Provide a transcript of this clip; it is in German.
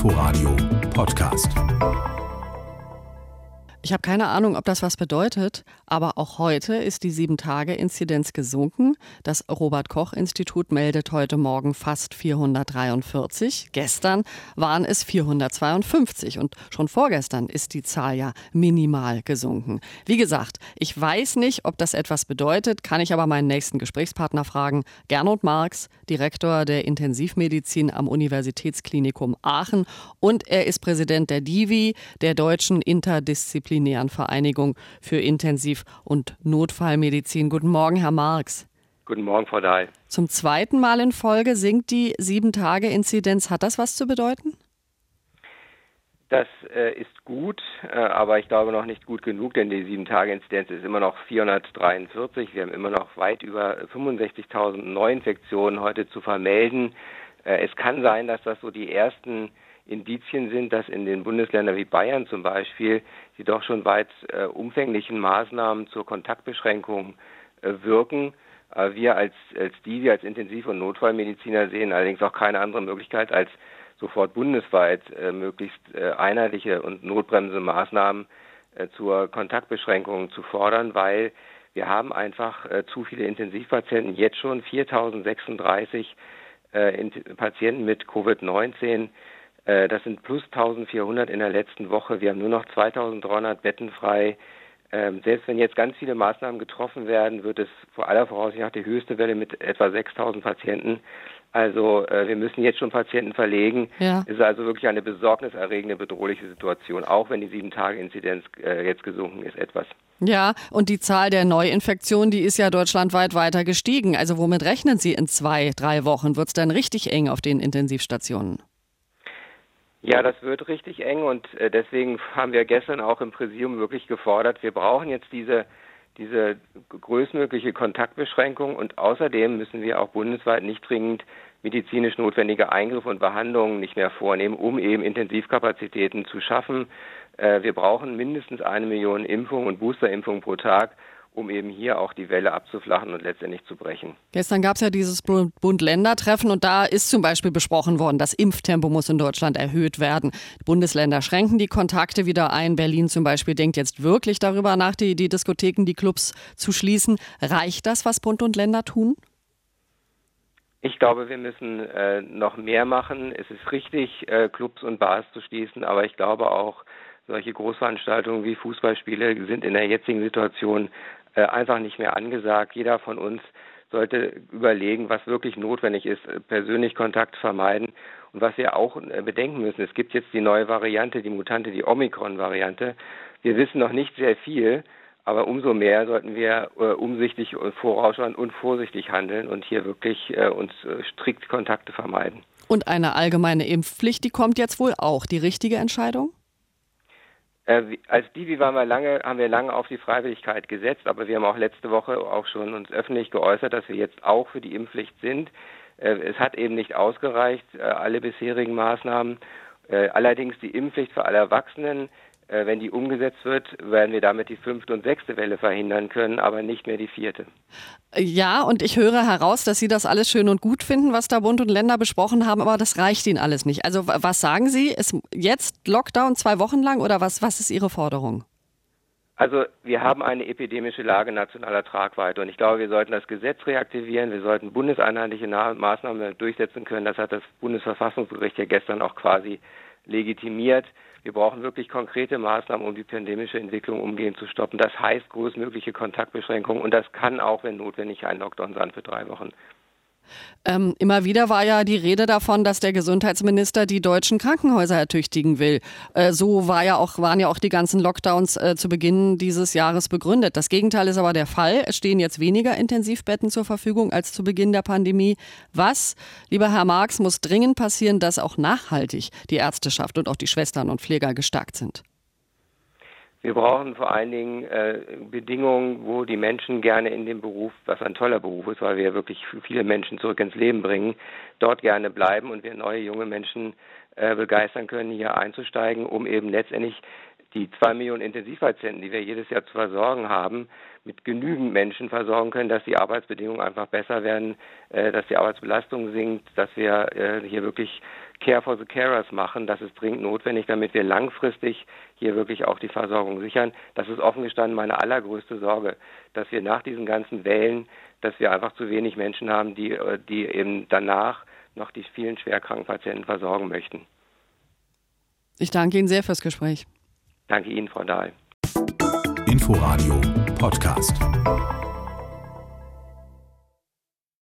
Inforadio Podcast. Ich habe keine Ahnung, ob das was bedeutet, aber auch heute ist die 7-Tage-Inzidenz gesunken. Das Robert-Koch-Institut meldet heute Morgen fast 443. Gestern waren es 452 und schon vorgestern ist die Zahl ja minimal gesunken. Wie gesagt, ich weiß nicht, ob das etwas bedeutet, kann ich aber meinen nächsten Gesprächspartner fragen. Gernot Marx, Direktor der Intensivmedizin am Universitätsklinikum Aachen und er ist Präsident der DIVI, der Deutschen Interdisziplin interdisziplinären Vereinigung für Intensiv- und Notfallmedizin. Guten Morgen, Herr Marx. Guten Morgen, Frau Dahl. Zum zweiten Mal in Folge sinkt die Sieben-Tage-Inzidenz. Hat das was zu bedeuten? Das äh, ist gut, äh, aber ich glaube noch nicht gut genug, denn die Sieben-Tage-Inzidenz ist immer noch 443. Wir haben immer noch weit über 65.000 Neuinfektionen heute zu vermelden. Äh, es kann sein, dass das so die ersten Indizien sind, dass in den Bundesländern wie Bayern zum Beispiel die doch schon weit äh, umfänglichen Maßnahmen zur Kontaktbeschränkung äh, wirken. Äh, wir als, als die, wir als Intensiv- und Notfallmediziner sehen allerdings auch keine andere Möglichkeit, als sofort bundesweit äh, möglichst äh, einheitliche und notbremse Maßnahmen äh, zur Kontaktbeschränkung zu fordern, weil wir haben einfach zu viele Intensivpatienten, jetzt schon 4036 Patienten mit Covid-19 äh, das sind plus 1400 in der letzten Woche. Wir haben nur noch 2300 Betten frei. Ähm, selbst wenn jetzt ganz viele Maßnahmen getroffen werden, wird es vor aller Voraussicht nach die höchste Welle mit etwa 6000 Patienten. Also äh, wir müssen jetzt schon Patienten verlegen. Ja. Es ist also wirklich eine besorgniserregende, bedrohliche Situation, auch wenn die Sieben-Tage-Inzidenz äh, jetzt gesunken ist etwas. Ja, und die Zahl der Neuinfektionen, die ist ja deutschlandweit weiter gestiegen. Also womit rechnen Sie in zwei, drei Wochen? Wird es dann richtig eng auf den Intensivstationen? Ja, das wird richtig eng und äh, deswegen haben wir gestern auch im Präsidium wirklich gefordert, wir brauchen jetzt diese diese größtmögliche Kontaktbeschränkung und außerdem müssen wir auch bundesweit nicht dringend medizinisch notwendige Eingriffe und Behandlungen nicht mehr vornehmen, um eben Intensivkapazitäten zu schaffen. Äh, wir brauchen mindestens eine Million Impfungen und Boosterimpfungen pro Tag um eben hier auch die Welle abzuflachen und letztendlich zu brechen. Gestern gab es ja dieses Bund-Länder-Treffen und da ist zum Beispiel besprochen worden, das Impftempo muss in Deutschland erhöht werden. Die Bundesländer schränken die Kontakte wieder ein. Berlin zum Beispiel denkt jetzt wirklich darüber nach, die, die Diskotheken, die Clubs zu schließen. Reicht das, was Bund und Länder tun? Ich glaube, wir müssen äh, noch mehr machen. Es ist richtig, äh, Clubs und Bars zu schließen, aber ich glaube auch, solche Großveranstaltungen wie Fußballspiele sind in der jetzigen Situation einfach nicht mehr angesagt. Jeder von uns sollte überlegen, was wirklich notwendig ist, äh, persönlich Kontakt vermeiden. Und was wir auch äh, bedenken müssen, es gibt jetzt die neue Variante, die Mutante, die Omikron-Variante. Wir wissen noch nicht sehr viel, aber umso mehr sollten wir äh, umsichtig und vorausschauend und vorsichtig handeln und hier wirklich äh, uns äh, strikt Kontakte vermeiden. Und eine allgemeine Impfpflicht, die kommt jetzt wohl auch. Die richtige Entscheidung? Äh, als Divi waren wir lange, haben wir lange auf die Freiwilligkeit gesetzt, aber wir haben auch letzte Woche auch schon uns öffentlich geäußert, dass wir jetzt auch für die Impfpflicht sind. Äh, es hat eben nicht ausgereicht, äh, alle bisherigen Maßnahmen. Äh, allerdings die Impfpflicht für alle Erwachsenen wenn die umgesetzt wird, werden wir damit die fünfte und sechste Welle verhindern können, aber nicht mehr die vierte. Ja, und ich höre heraus, dass Sie das alles schön und gut finden, was da Bund und Länder besprochen haben, aber das reicht Ihnen alles nicht. Also was sagen Sie? Ist jetzt Lockdown zwei Wochen lang oder was, was ist Ihre Forderung? Also wir haben eine epidemische Lage nationaler Tragweite und ich glaube, wir sollten das Gesetz reaktivieren, wir sollten bundeseinheitliche Maßnahmen durchsetzen können. Das hat das Bundesverfassungsgericht ja gestern auch quasi legitimiert. Wir brauchen wirklich konkrete Maßnahmen, um die pandemische Entwicklung umgehend zu stoppen. Das heißt größtmögliche Kontaktbeschränkungen und das kann auch, wenn notwendig, ein Lockdown sein für drei Wochen. Ähm, immer wieder war ja die Rede davon, dass der Gesundheitsminister die deutschen Krankenhäuser ertüchtigen will. Äh, so war ja auch, waren ja auch die ganzen Lockdowns äh, zu Beginn dieses Jahres begründet. Das Gegenteil ist aber der Fall. Es stehen jetzt weniger Intensivbetten zur Verfügung als zu Beginn der Pandemie. Was, lieber Herr Marx, muss dringend passieren, dass auch nachhaltig die Ärzteschaft und auch die Schwestern und Pfleger gestärkt sind? Wir brauchen vor allen Dingen äh, Bedingungen, wo die Menschen gerne in dem Beruf, was ein toller Beruf ist, weil wir wirklich viele Menschen zurück ins Leben bringen, dort gerne bleiben und wir neue junge Menschen äh, begeistern können, hier einzusteigen, um eben letztendlich die zwei Millionen Intensivpatienten, die wir jedes Jahr zu versorgen haben, mit genügend Menschen versorgen können, dass die Arbeitsbedingungen einfach besser werden, äh, dass die Arbeitsbelastung sinkt, dass wir äh, hier wirklich Care for the Carers machen. Das ist dringend notwendig, damit wir langfristig hier wirklich auch die Versorgung sichern. Das ist offen gestanden meine allergrößte Sorge, dass wir nach diesen ganzen Wellen, dass wir einfach zu wenig Menschen haben, die, äh, die eben danach noch die vielen schwerkranken Patienten versorgen möchten. Ich danke Ihnen sehr fürs Gespräch. Danke Ihnen, Frau Dahl. Inforadio Podcast.